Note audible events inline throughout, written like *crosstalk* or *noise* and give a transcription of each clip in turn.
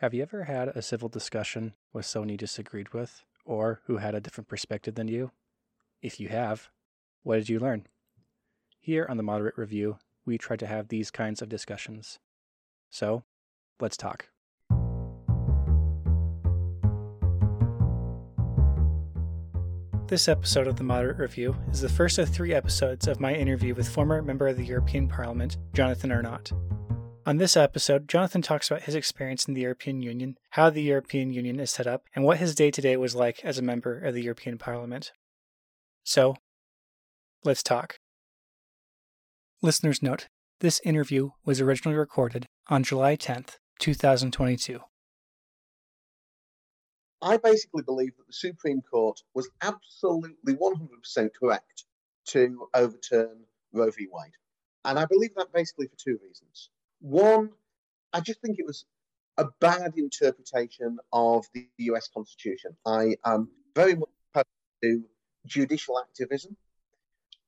Have you ever had a civil discussion with someone you disagreed with or who had a different perspective than you? If you have, what did you learn? Here on the Moderate Review, we try to have these kinds of discussions. So, let's talk. This episode of the Moderate Review is the first of three episodes of my interview with former member of the European Parliament, Jonathan Arnott. On this episode, Jonathan talks about his experience in the European Union, how the European Union is set up, and what his day to day was like as a member of the European Parliament. So, let's talk. Listener's note this interview was originally recorded on July 10th, 2022. I basically believe that the Supreme Court was absolutely 100% correct to overturn Roe v. Wade. And I believe that basically for two reasons. One, I just think it was a bad interpretation of the US Constitution. I am very much opposed to judicial activism,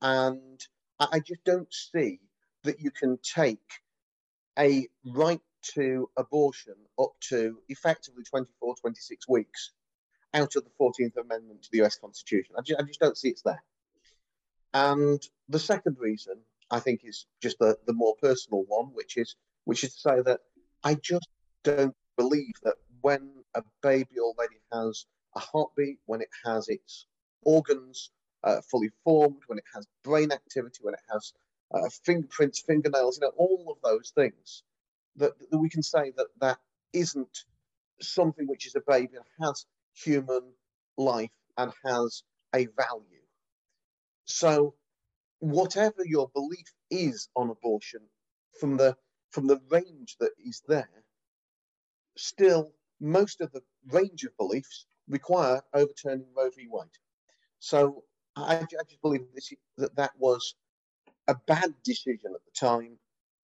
and I just don't see that you can take a right to abortion up to effectively 24, 26 weeks out of the 14th Amendment to the US Constitution. I just, I just don't see it's there. And the second reason I think is just the, the more personal one, which is which is to say that I just don't believe that when a baby already has a heartbeat, when it has its organs uh, fully formed, when it has brain activity, when it has uh, fingerprints, fingernails, you know, all of those things, that, that we can say that that isn't something which is a baby and has human life and has a value. So, whatever your belief is on abortion, from the from the range that is there, still most of the range of beliefs require overturning Roe v. Wade. So I, I just believe this, that that was a bad decision at the time,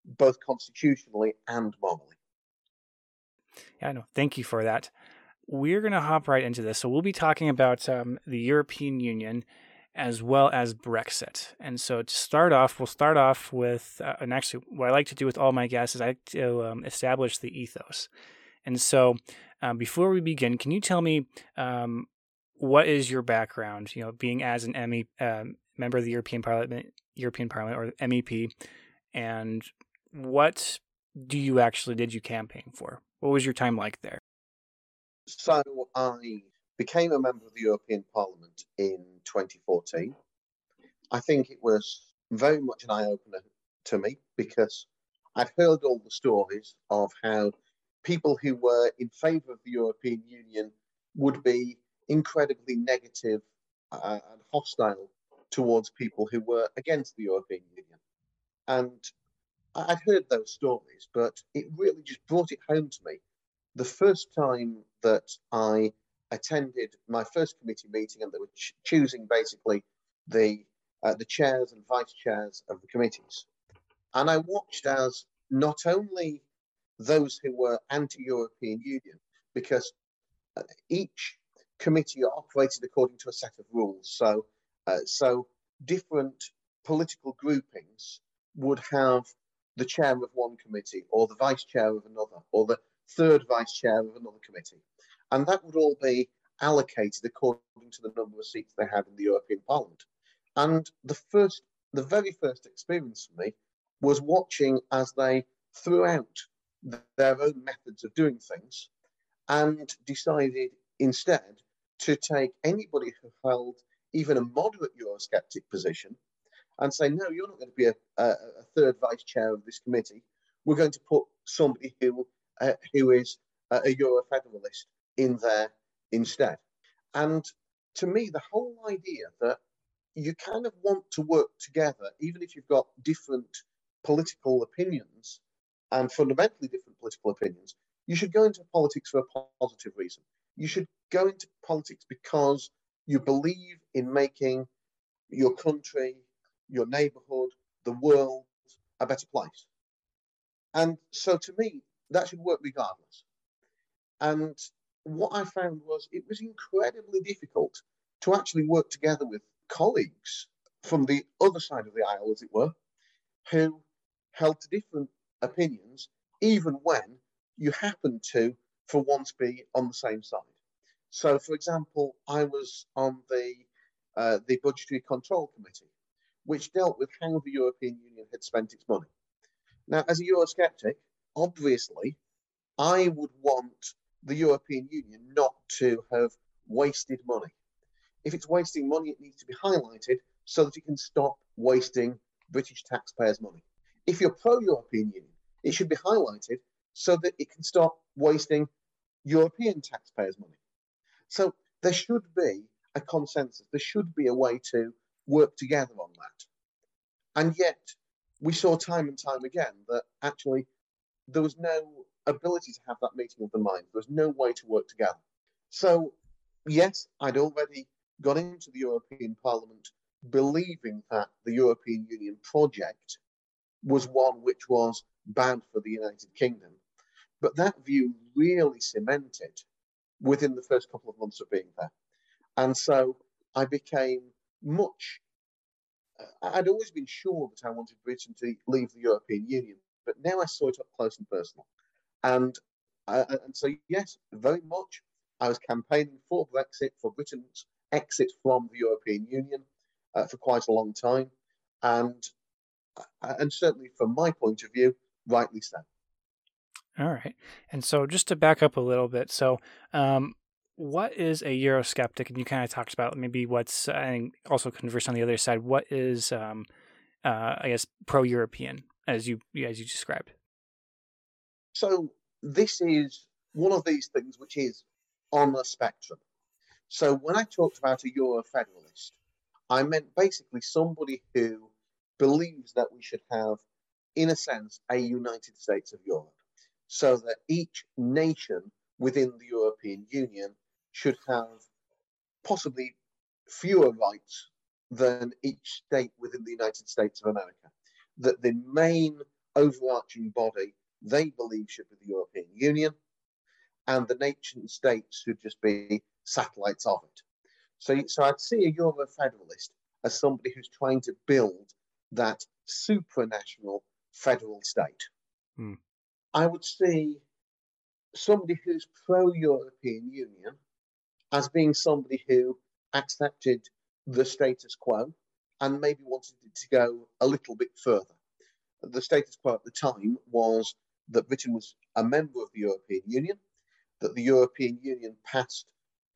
both constitutionally and morally. Yeah, no, thank you for that. We're going to hop right into this. So we'll be talking about um, the European Union as well as Brexit. And so to start off, we'll start off with, uh, and actually, what I like to do with all my guests is I like to um, establish the ethos. And so um, before we begin, can you tell me um, what is your background? You know, being as an ME, um, member of the European Parliament, European Parliament or MEP, and what do you actually did you campaign for? What was your time like there? So I became a member of the European Parliament in 2014. I think it was very much an eye opener to me because I'd heard all the stories of how people who were in favour of the European Union would be incredibly negative uh, and hostile towards people who were against the European Union. And I'd heard those stories, but it really just brought it home to me. The first time that I attended my first committee meeting and they were ch- choosing basically the uh, the chairs and vice chairs of the committees. And I watched as not only those who were anti-European Union, because uh, each committee operated according to a set of rules. So, uh, so different political groupings would have the chair of one committee, or the vice chair of another, or the third vice chair of another committee and that would all be allocated according to the number of seats they had in the European Parliament. And the first, the very first experience for me was watching as they threw out their own methods of doing things and decided instead to take anybody who held even a moderate Eurosceptic position and say, no, you're not going to be a, a, a third vice chair of this committee. We're going to put somebody who uh, who is a, Euro federalist in there instead. And to me, the whole idea that you kind of want to work together, even if you've got different political opinions and fundamentally different political opinions, you should go into politics for a positive reason. You should go into politics because you believe in making your country, your neighborhood, the world a better place. And so to me, that should work regardless. And what I found was it was incredibly difficult to actually work together with colleagues from the other side of the aisle, as it were, who held different opinions, even when you happen to for once be on the same side. So, for example, I was on the uh, the Budgetary Control Committee, which dealt with how the European Union had spent its money. Now, as a Eurosceptic, obviously, I would want the European Union not to have wasted money. If it's wasting money, it needs to be highlighted so that it can stop wasting British taxpayers' money. If you're pro European Union, it should be highlighted so that it can stop wasting European taxpayers' money. So there should be a consensus. There should be a way to work together on that. And yet, we saw time and time again that actually there was no ability to have that meeting of the minds. There was no way to work together. So, yes, I'd already gone into the European Parliament believing that the European Union project was one which was bad for the United Kingdom. But that view really cemented within the first couple of months of being there. And so I became much, I'd always been sure that I wanted Britain to leave the European Union, but now I saw it up close and personal. And, uh, and so, yes, very much, I was campaigning for Brexit, for Britain's exit from the European Union uh, for quite a long time. And, uh, and certainly from my point of view, rightly so. All right. And so just to back up a little bit, so um, what is a Eurosceptic? And you kind of talked about maybe what's, and also converse on the other side, what is, um, uh, I guess, pro-European as you as you described? So this is one of these things which is on the spectrum. So when I talked about a Euro federalist, I meant basically somebody who believes that we should have, in a sense, a United States of Europe so that each nation within the European Union should have possibly fewer rights than each state within the United States of America. That the main overarching body they believe should be the European Union, and the nation states should just be satellites of it. So, so I'd see a Euro federalist as somebody who's trying to build that supranational federal state. Hmm. I would see somebody who's pro European Union as being somebody who accepted the status quo and maybe wanted it to go a little bit further. The status quo at the time was that Britain was a member of the European Union, that the European Union passed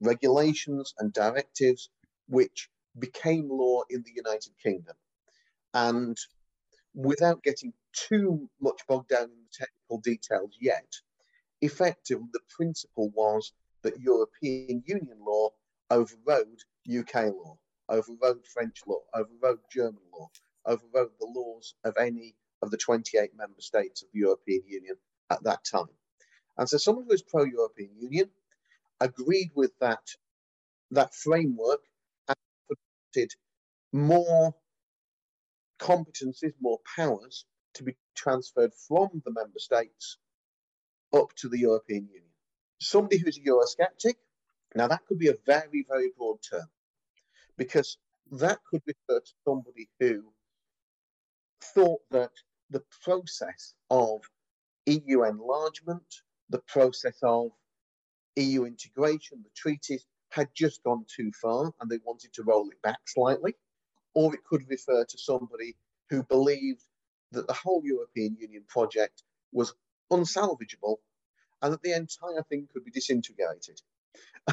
regulations and directives which became law in the United Kingdom. And without getting too much bogged down in the technical details yet, effectively the principle was that European Union law overrode UK law, overrode French law, overrode German law, overrode the laws of any of the 28 member states of the European Union at that time. And so someone who is pro-European Union agreed with that, that framework and put more competencies, more powers to be transferred from the member states up to the European Union. Somebody who's a Eurosceptic, now that could be a very, very broad term because that could refer to somebody who thought that the process of EU enlargement, the process of EU integration, the treaties had just gone too far and they wanted to roll it back slightly. Or it could refer to somebody who believed that the whole European Union project was unsalvageable and that the entire thing could be disintegrated.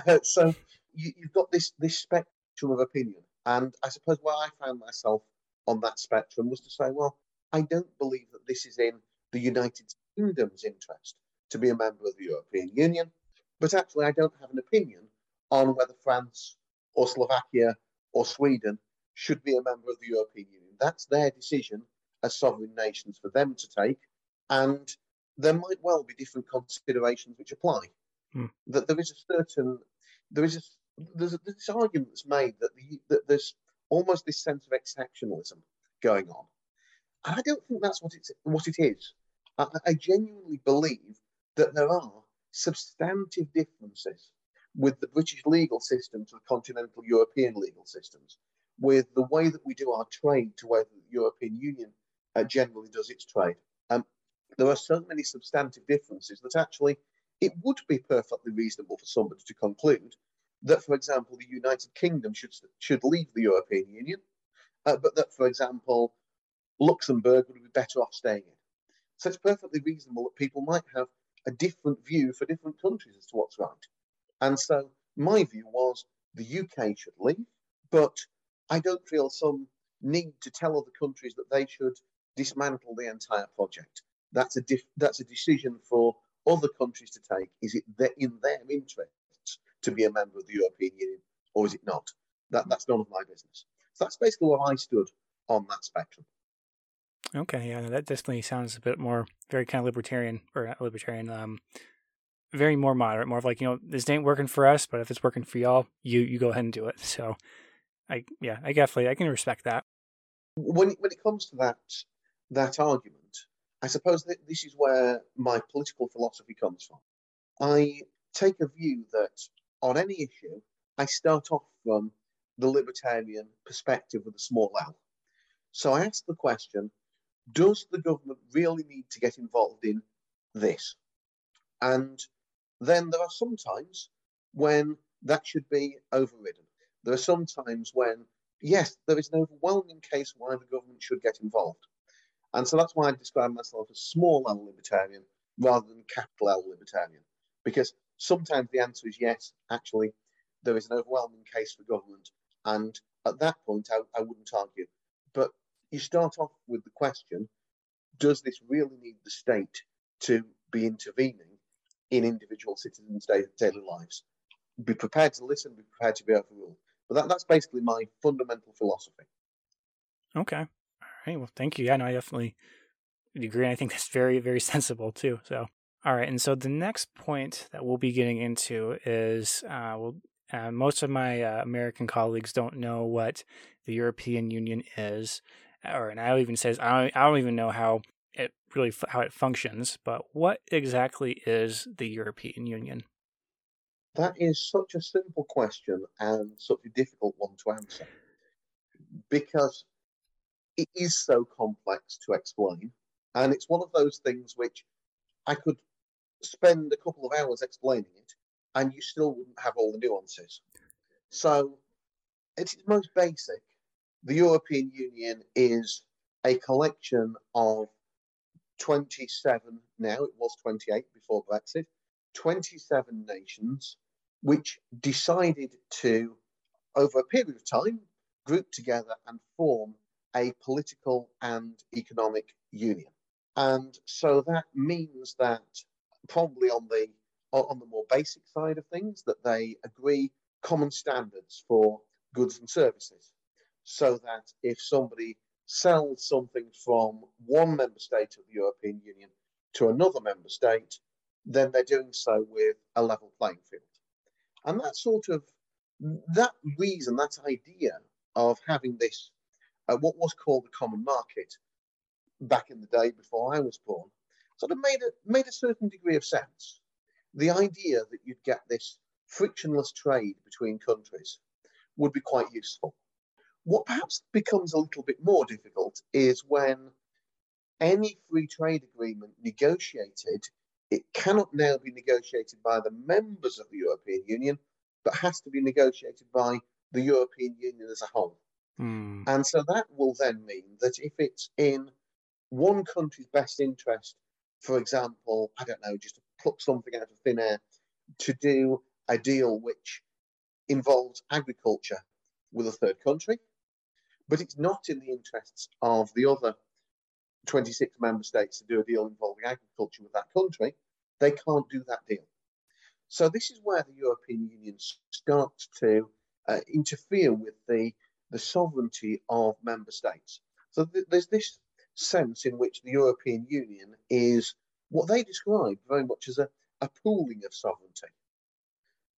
Uh, so you, have got this, this spectrum of opinion. And I suppose where I found myself on that spectrum was to say, well, I don't believe that this is in the United Kingdom's interest to be a member of the European Union, but actually I don't have an opinion on whether France or Slovakia or Sweden should be a member of the European Union. That's their decision as sovereign nations for them to take, and there might well be different considerations which apply. Hmm. That there is a certain there is a there's a, this argument that's made that, the, that there's almost this sense of exceptionalism going on. I don't think that's what it's what it is. I, I genuinely believe that there are substantive differences with the British legal system to the continental European legal systems, with the way that we do our trade to where the European Union uh, generally does its trade. Um, there are so many substantive differences that actually it would be perfectly reasonable for somebody to conclude that, for example, the United Kingdom should should leave the European Union, uh, but that, for example, Luxembourg would be better off staying in. So it's perfectly reasonable that people might have a different view for different countries as to what's right. And so my view was the UK should leave, but I don't feel some need to tell other countries that they should dismantle the entire project. That's a that's a decision for other countries to take. Is it in their interests to be a member of the European Union, or is it not? That that's none of my business. So that's basically where I stood on that spectrum. Okay, yeah, that definitely sounds a bit more very kind of libertarian or not libertarian, um, very more moderate, more of like you know this ain't working for us, but if it's working for y'all, you you go ahead and do it. So, I yeah, I definitely I can respect that. When when it comes to that that argument, I suppose that this is where my political philosophy comes from. I take a view that on any issue, I start off from the libertarian perspective with a small L. So I ask the question does the government really need to get involved in this? And then there are some times when that should be overridden. There are some times when, yes, there is an overwhelming case why the government should get involved. And so that's why I describe myself as small L libertarian rather than capital L libertarian. Because sometimes the answer is yes, actually, there is an overwhelming case for government. And at that point, I, I wouldn't argue. But you start off with the question does this really need the state to be intervening in individual citizens' daily lives? Be prepared to listen, be prepared to be overruled. But that, that's basically my fundamental philosophy. Okay. All right. Well, thank you. Yeah, no, I definitely agree. I think that's very, very *laughs* sensible too. So, all right. And so the next point that we'll be getting into is uh, well, uh, most of my uh, American colleagues don't know what the European Union is or and I even says I don't, I don't even know how it really how it functions. But what exactly is the European Union? That is such a simple question and such a difficult one to answer because it is so complex to explain, and it's one of those things which I could spend a couple of hours explaining it, and you still wouldn't have all the nuances. So, at its most basic, the European Union is a collection of 27 now, it was 28 before Brexit, 27 nations which decided to, over a period of time, group together and form a political and economic union. And so that means that probably on the on the more basic side of things that they agree common standards for goods and services so that if somebody sells something from one member state of the European Union to another member state, then they're doing so with a level playing field. And that sort of that reason, that idea of having this, uh, what was called the common market back in the day before I was born, sort of made a, made a certain degree of sense. The idea that you'd get this frictionless trade between countries would be quite useful. What perhaps becomes a little bit more difficult is when any free trade agreement negotiated, it cannot now be negotiated by the members of the European Union, but has to be negotiated by the European Union as a whole. Mm. And so that will then mean that if it's in one country's best interest, for example, I don't know, just to pluck something out of thin air, to do a deal which involves agriculture with a third country, but it's not in the interests of the other 26 member states to do a deal involving agriculture with that country. They can't do that deal. So this is where the European Union starts to uh, interfere with the, the sovereignty of member states. So th- there's this sense in which the European Union is what they describe very much as a, a pooling of sovereignty.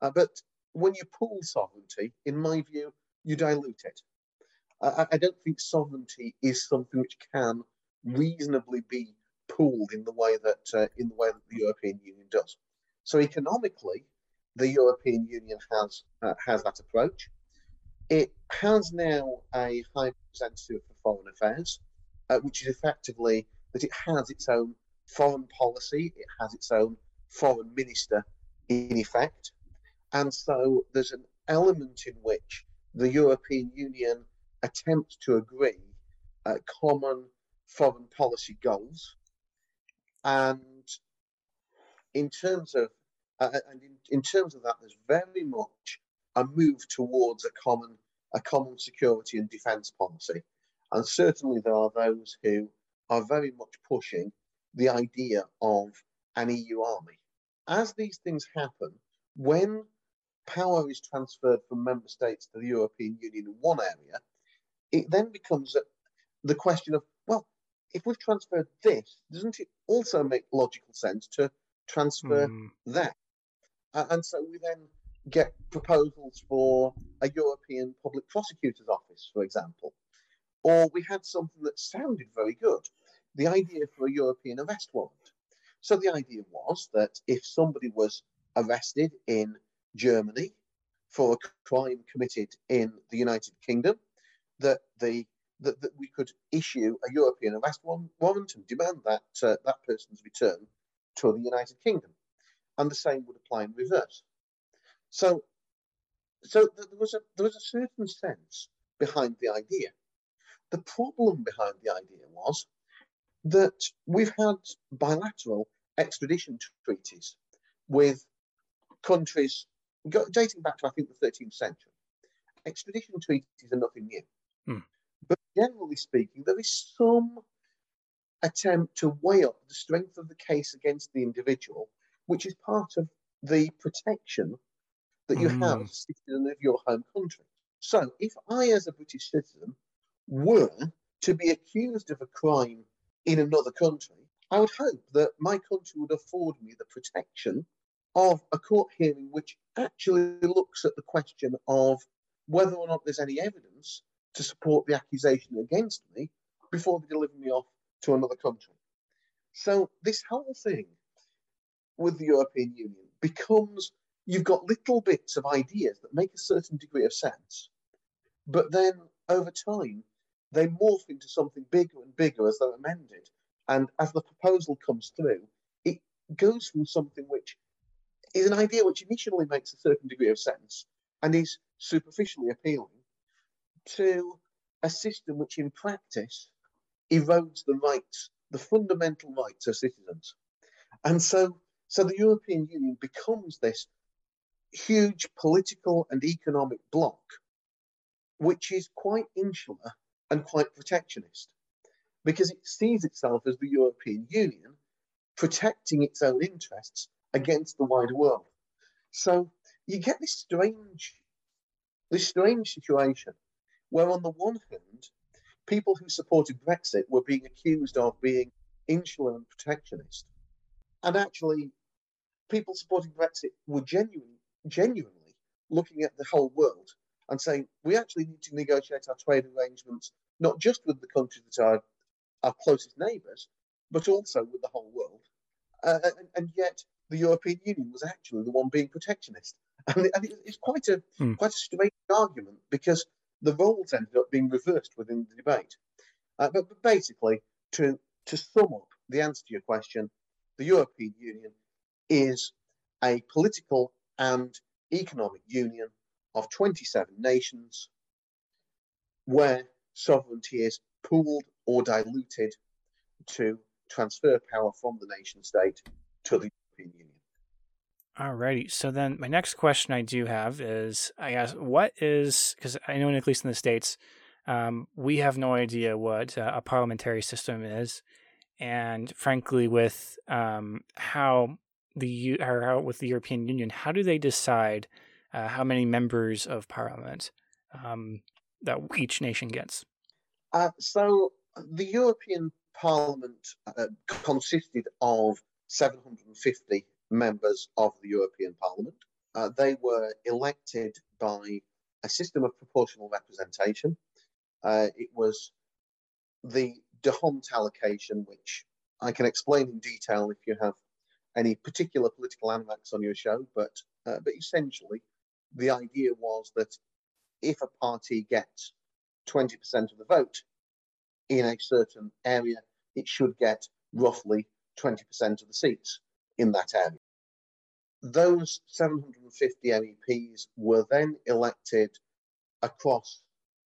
Uh, but when you pool sovereignty, in my view, you dilute it. I, I don't think sovereignty is something which can reasonably be pooled in the way that uh, in the way that the European Union does. So economically, the European Union has uh, has that approach. It has now a high representative for foreign affairs, uh, which is effectively that it has its own foreign policy, it has its own foreign minister in effect. And so there's an element in which the European Union attempts to agree uh, common foreign policy goals. And in terms of uh, and in, in terms of that, there's very much a move towards a common a common security and defence policy. And certainly there are those who are very much pushing the idea of an EU army. As these things happen, when power is transferred from member states to the European Union in one area, it then becomes the question of, well, if we've transferred this, doesn't it also make logical sense to transfer mm. that? Uh, and so we then get proposals for a European Public Prosecutor's Office, for example. Or we had something that sounded very good the idea for a European arrest warrant. So the idea was that if somebody was arrested in Germany for a crime committed in the United Kingdom, that the that, that we could issue a European arrest warrant and demand that uh, that person's return to the United Kingdom, and the same would apply in reverse. So, so there was a there was a certain sense behind the idea. The problem behind the idea was that we've had bilateral extradition treaties with countries dating back to I think the 13th century. Extradition treaties are nothing new, hmm. but generally speaking, there is some attempt to weigh up the strength of the case against the individual, which is part of the protection that you mm. have as a citizen of your home country. So, if I, as a British citizen, were to be accused of a crime in another country, I would hope that my country would afford me the protection of a court hearing which actually looks at the question of whether or not there's any evidence to support the accusation against me before they deliver me off to another country. So, this whole thing with the European Union becomes you've got little bits of ideas that make a certain degree of sense, but then over time they morph into something bigger and bigger as they're amended. And as the proposal comes through, it goes from something which is an idea which initially makes a certain degree of sense and is superficially appealing to a system which in practice erodes the rights, the fundamental rights of citizens. And so, so the European Union becomes this huge political and economic bloc, which is quite insular and quite protectionist, because it sees itself as the European Union protecting its own interests against the wider world. So you get this strange, this strange situation where, on the one hand, people who supported Brexit were being accused of being insular and protectionist, and actually, people supporting Brexit were genuinely, genuinely looking at the whole world and saying we actually need to negotiate our trade arrangements not just with the countries that are our closest neighbours, but also with the whole world. Uh, and, and, yet, the European Union was actually the one being protectionist, and, and it, it's quite a hmm. quite a strange argument because the roles ended up being reversed within the debate. Uh, but, but basically, to to sum up the answer to your question, the European Union is a political and economic union of 27 nations where sovereignty is pooled or diluted to transfer power from the nation state to the European Union. Alrighty. So then my next question I do have is I guess what is because I know at least in the States, um, we have no idea what uh, a parliamentary system is. And frankly, with um, how the or how with the European Union, how do they decide uh, how many members of parliament um, that each nation gets? Uh, so the European Parliament uh, consisted of 750 members of the European Parliament. Uh, they were elected by a system of proportional representation. Uh, it was the D'Hondt allocation, which I can explain in detail if you have any particular political analects on your show, but uh, but essentially the idea was that if a party gets 20% of the vote in a certain area, it should get roughly 20% of the seats in that area. those 750 MEPs were then elected across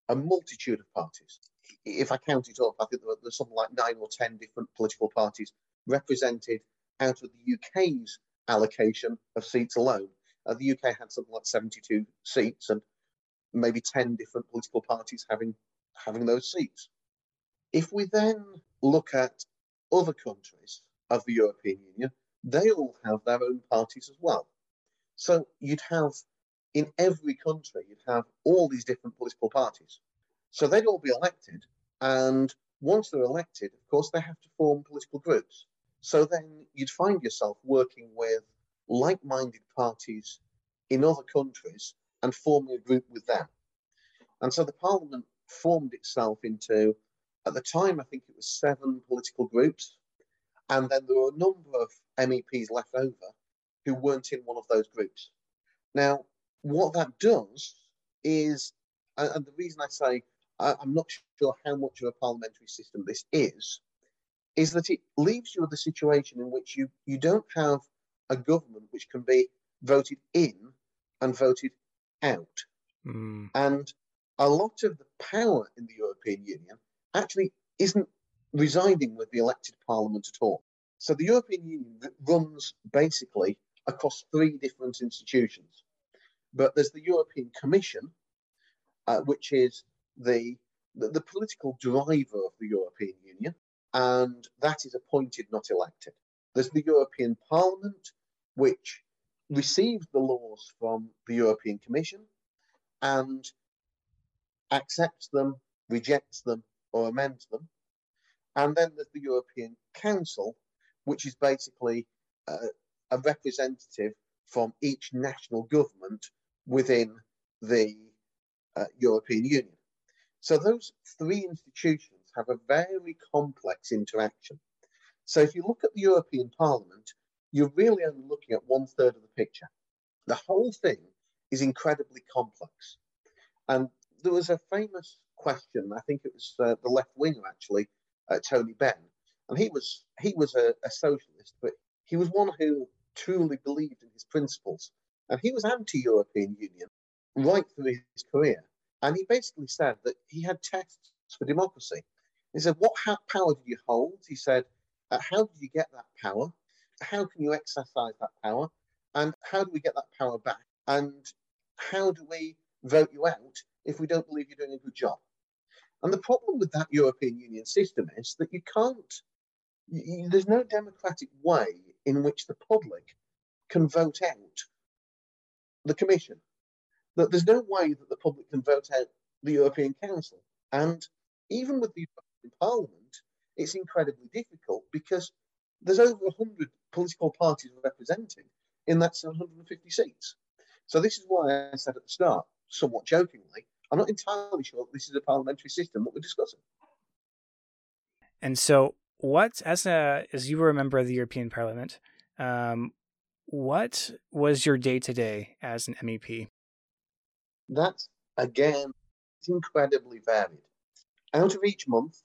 a multitude of parties. If I count it up, I think there there's something like nine or 10 different political parties represented out of the UK's allocation of seats alone. Uh, the UK had something like 72 seats and maybe 10 different political parties having, having those seats. If we then look at other countries of the European Union, they all have their own parties as well. So you'd have in every country, you'd have all these different political parties. So they'd all be elected. And once they're elected, of course, they have to form political groups. So then you'd find yourself working with like minded parties in other countries and forming a group with them. And so the parliament formed itself into, at the time, I think it was seven political groups. And then there were a number of MEPs left over who weren't in one of those groups. Now, what that does is, and the reason I say I'm not sure how much of a parliamentary system this is, is that it leaves you with a situation in which you, you don't have a government which can be voted in and voted out. Mm. And a lot of the power in the European Union actually isn't residing with the elected parliament at all. So the European Union runs basically across three different institutions. But there's the European Commission, uh, which is the, the, the political driver of the European Union, and that is appointed, not elected. There's the European Parliament, which receives the laws from the European Commission and accepts them, rejects them, or amends them. And then there's the European Council, which is basically uh, a representative from each national government within the uh, European Union. So those three institutions have a very complex interaction. So if you look at the European Parliament, you're really only looking at one third of the picture. The whole thing is incredibly complex. And there was a famous question, I think it was uh, the left winger actually, uh, Tony Benn, and he was he was a, a socialist, but he was one who truly believed in his principles. And he was anti European Union right through his career. And he basically said that he had tests for democracy. He said, What power do you hold? He said, uh, How do you get that power? How can you exercise that power? And how do we get that power back? And how do we vote you out if we don't believe you're doing a good job? And the problem with that European Union system is that you can't, you, there's no democratic way in which the public can vote out the Commission. That there's no way that the public can vote out the European Council. And even with the European Parliament, it's incredibly difficult because there's over 100 political parties represented in that 750 seats. So this is why I said at the start, somewhat jokingly, I'm not entirely sure this is a parliamentary system that we're discussing. And so what as a as you were a member of the European Parliament, um, what was your day to day as an MEP? That again is incredibly varied. Out of each month,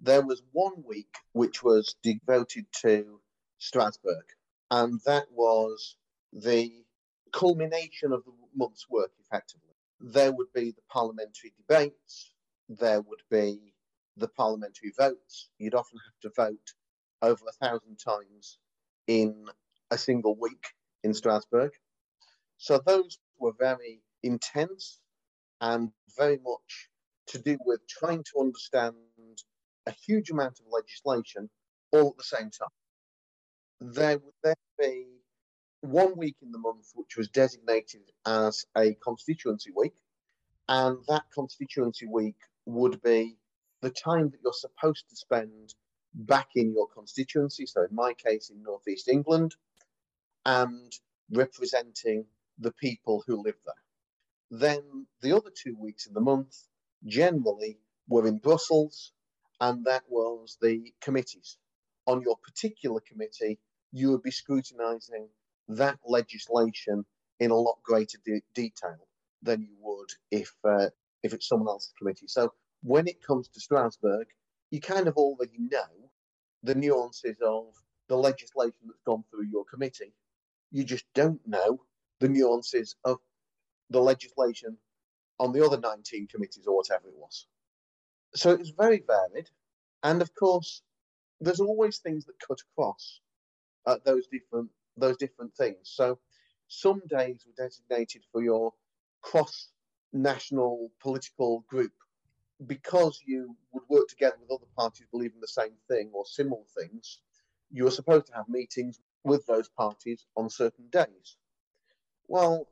there was one week which was devoted to Strasbourg, and that was the culmination of the month's work effectively. There would be the parliamentary debates, there would be the parliamentary votes. You'd often have to vote over a thousand times in a single week in Strasbourg. So those were very intense and very much to do with trying to understand a huge amount of legislation all at the same time. There would then be one week in the month which was designated as a constituency week, and that constituency week would be the time that you're supposed to spend back in your constituency, so in my case in Northeast England, and representing the people who live there. Then the other two weeks in the month generally were in Brussels, and that was the committees. On your particular committee, you would be scrutinising that legislation in a lot greater de- detail than you would if uh, if it's someone else's committee. So when it comes to Strasbourg, you kind of already know the nuances of the legislation that's gone through your committee. you just don't know the nuances of the legislation on the other 19 committees or whatever it was. So it was very varied. And of course, there's always things that cut across uh, those different those different things. So some days were designated for your cross national political group because you would work together with other parties believing the same thing or similar things. You were supposed to have meetings with those parties on certain days. Well,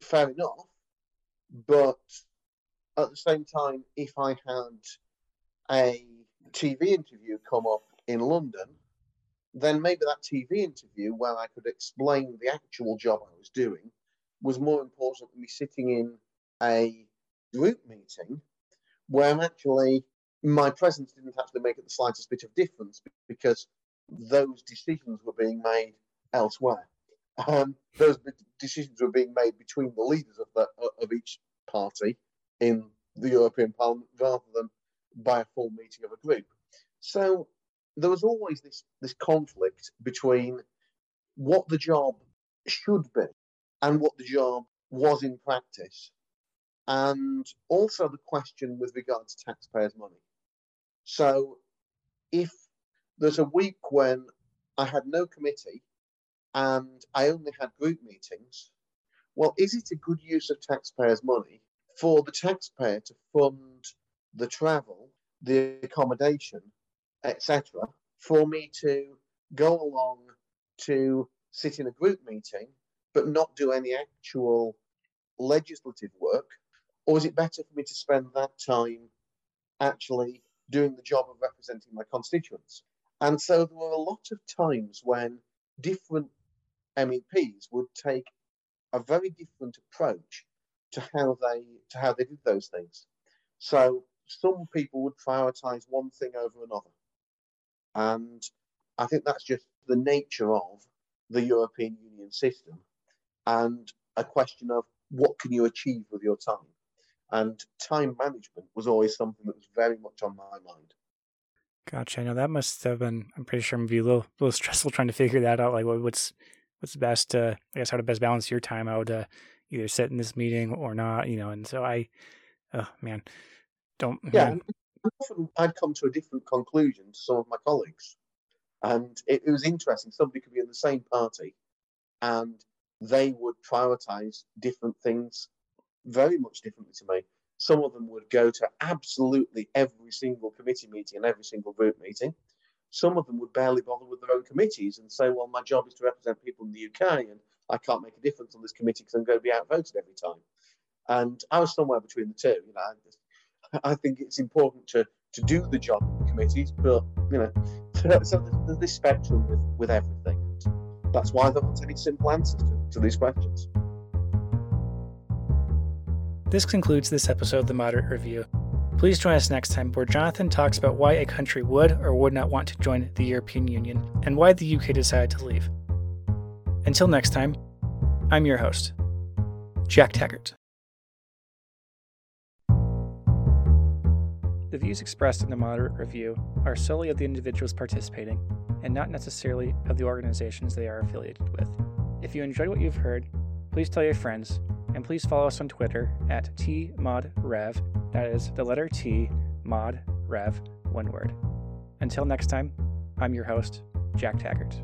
fair enough, but at the same time, if I had a TV interview come up in London, then maybe that TV interview where I could explain the actual job I was doing was more important than me sitting in a group meeting where actually my presence didn't actually make it the slightest bit of difference because those decisions were being made elsewhere. Um, those decisions were being made between the leaders of the of each party in the European Parliament rather than by a full meeting of a group. So there was always this this conflict between what the job should be and what the job was in practice, and also the question with regard to taxpayers' money. So, if there's a week when I had no committee and I only had group meetings, well, is it a good use of taxpayers' money for the taxpayer to fund the travel, the accommodation, etc., for me to go along to sit in a group meeting but not do any actual legislative work? Or is it better for me to spend that time actually doing the job of representing my constituents? And so there were a lot of times when different MEPs would take a very different approach to how they to how they did those things. So some people would prioritize one thing over another. And I think that's just the nature of the European Union system and a question of what can you achieve with your time. And time management was always something that was very much on my mind. Gotcha. I know that must have been. I'm pretty sure maybe a little, little *laughs* stressful trying to figure that out. Like, what's what's best? Uh, I guess how to best balance your time out. Uh, either sit in this meeting or not. You know. And so I, oh man, don't. Yeah, man. Often I'd come to a different conclusion to some of my colleagues, and it, it was interesting. Somebody could be in the same party, and they would prioritize different things very much differently to me. Some of them would go to absolutely every single committee meeting and every single group meeting. Some of them would barely bother with their own committees and say, well, my job is to represent people in the UK and I can't make a difference on this committee because I'm going to be outvoted every time. And I was somewhere between the two. You know, I think it's important to, to do the job of the committees, but, you know, so there's this spectrum with, with everything. That's why there aren't any simple answers to, to these questions. This concludes this episode of the Moderate Review. Please join us next time where Jonathan talks about why a country would or would not want to join the European Union and why the UK decided to leave. Until next time, I'm your host, Jack Taggart. The views expressed in the Moderate Review are solely of the individuals participating and not necessarily of the organizations they are affiliated with. If you enjoyed what you've heard, please tell your friends and please follow us on Twitter at tmodrev. That is the letter T, mod, rev, one word. Until next time, I'm your host, Jack Taggart.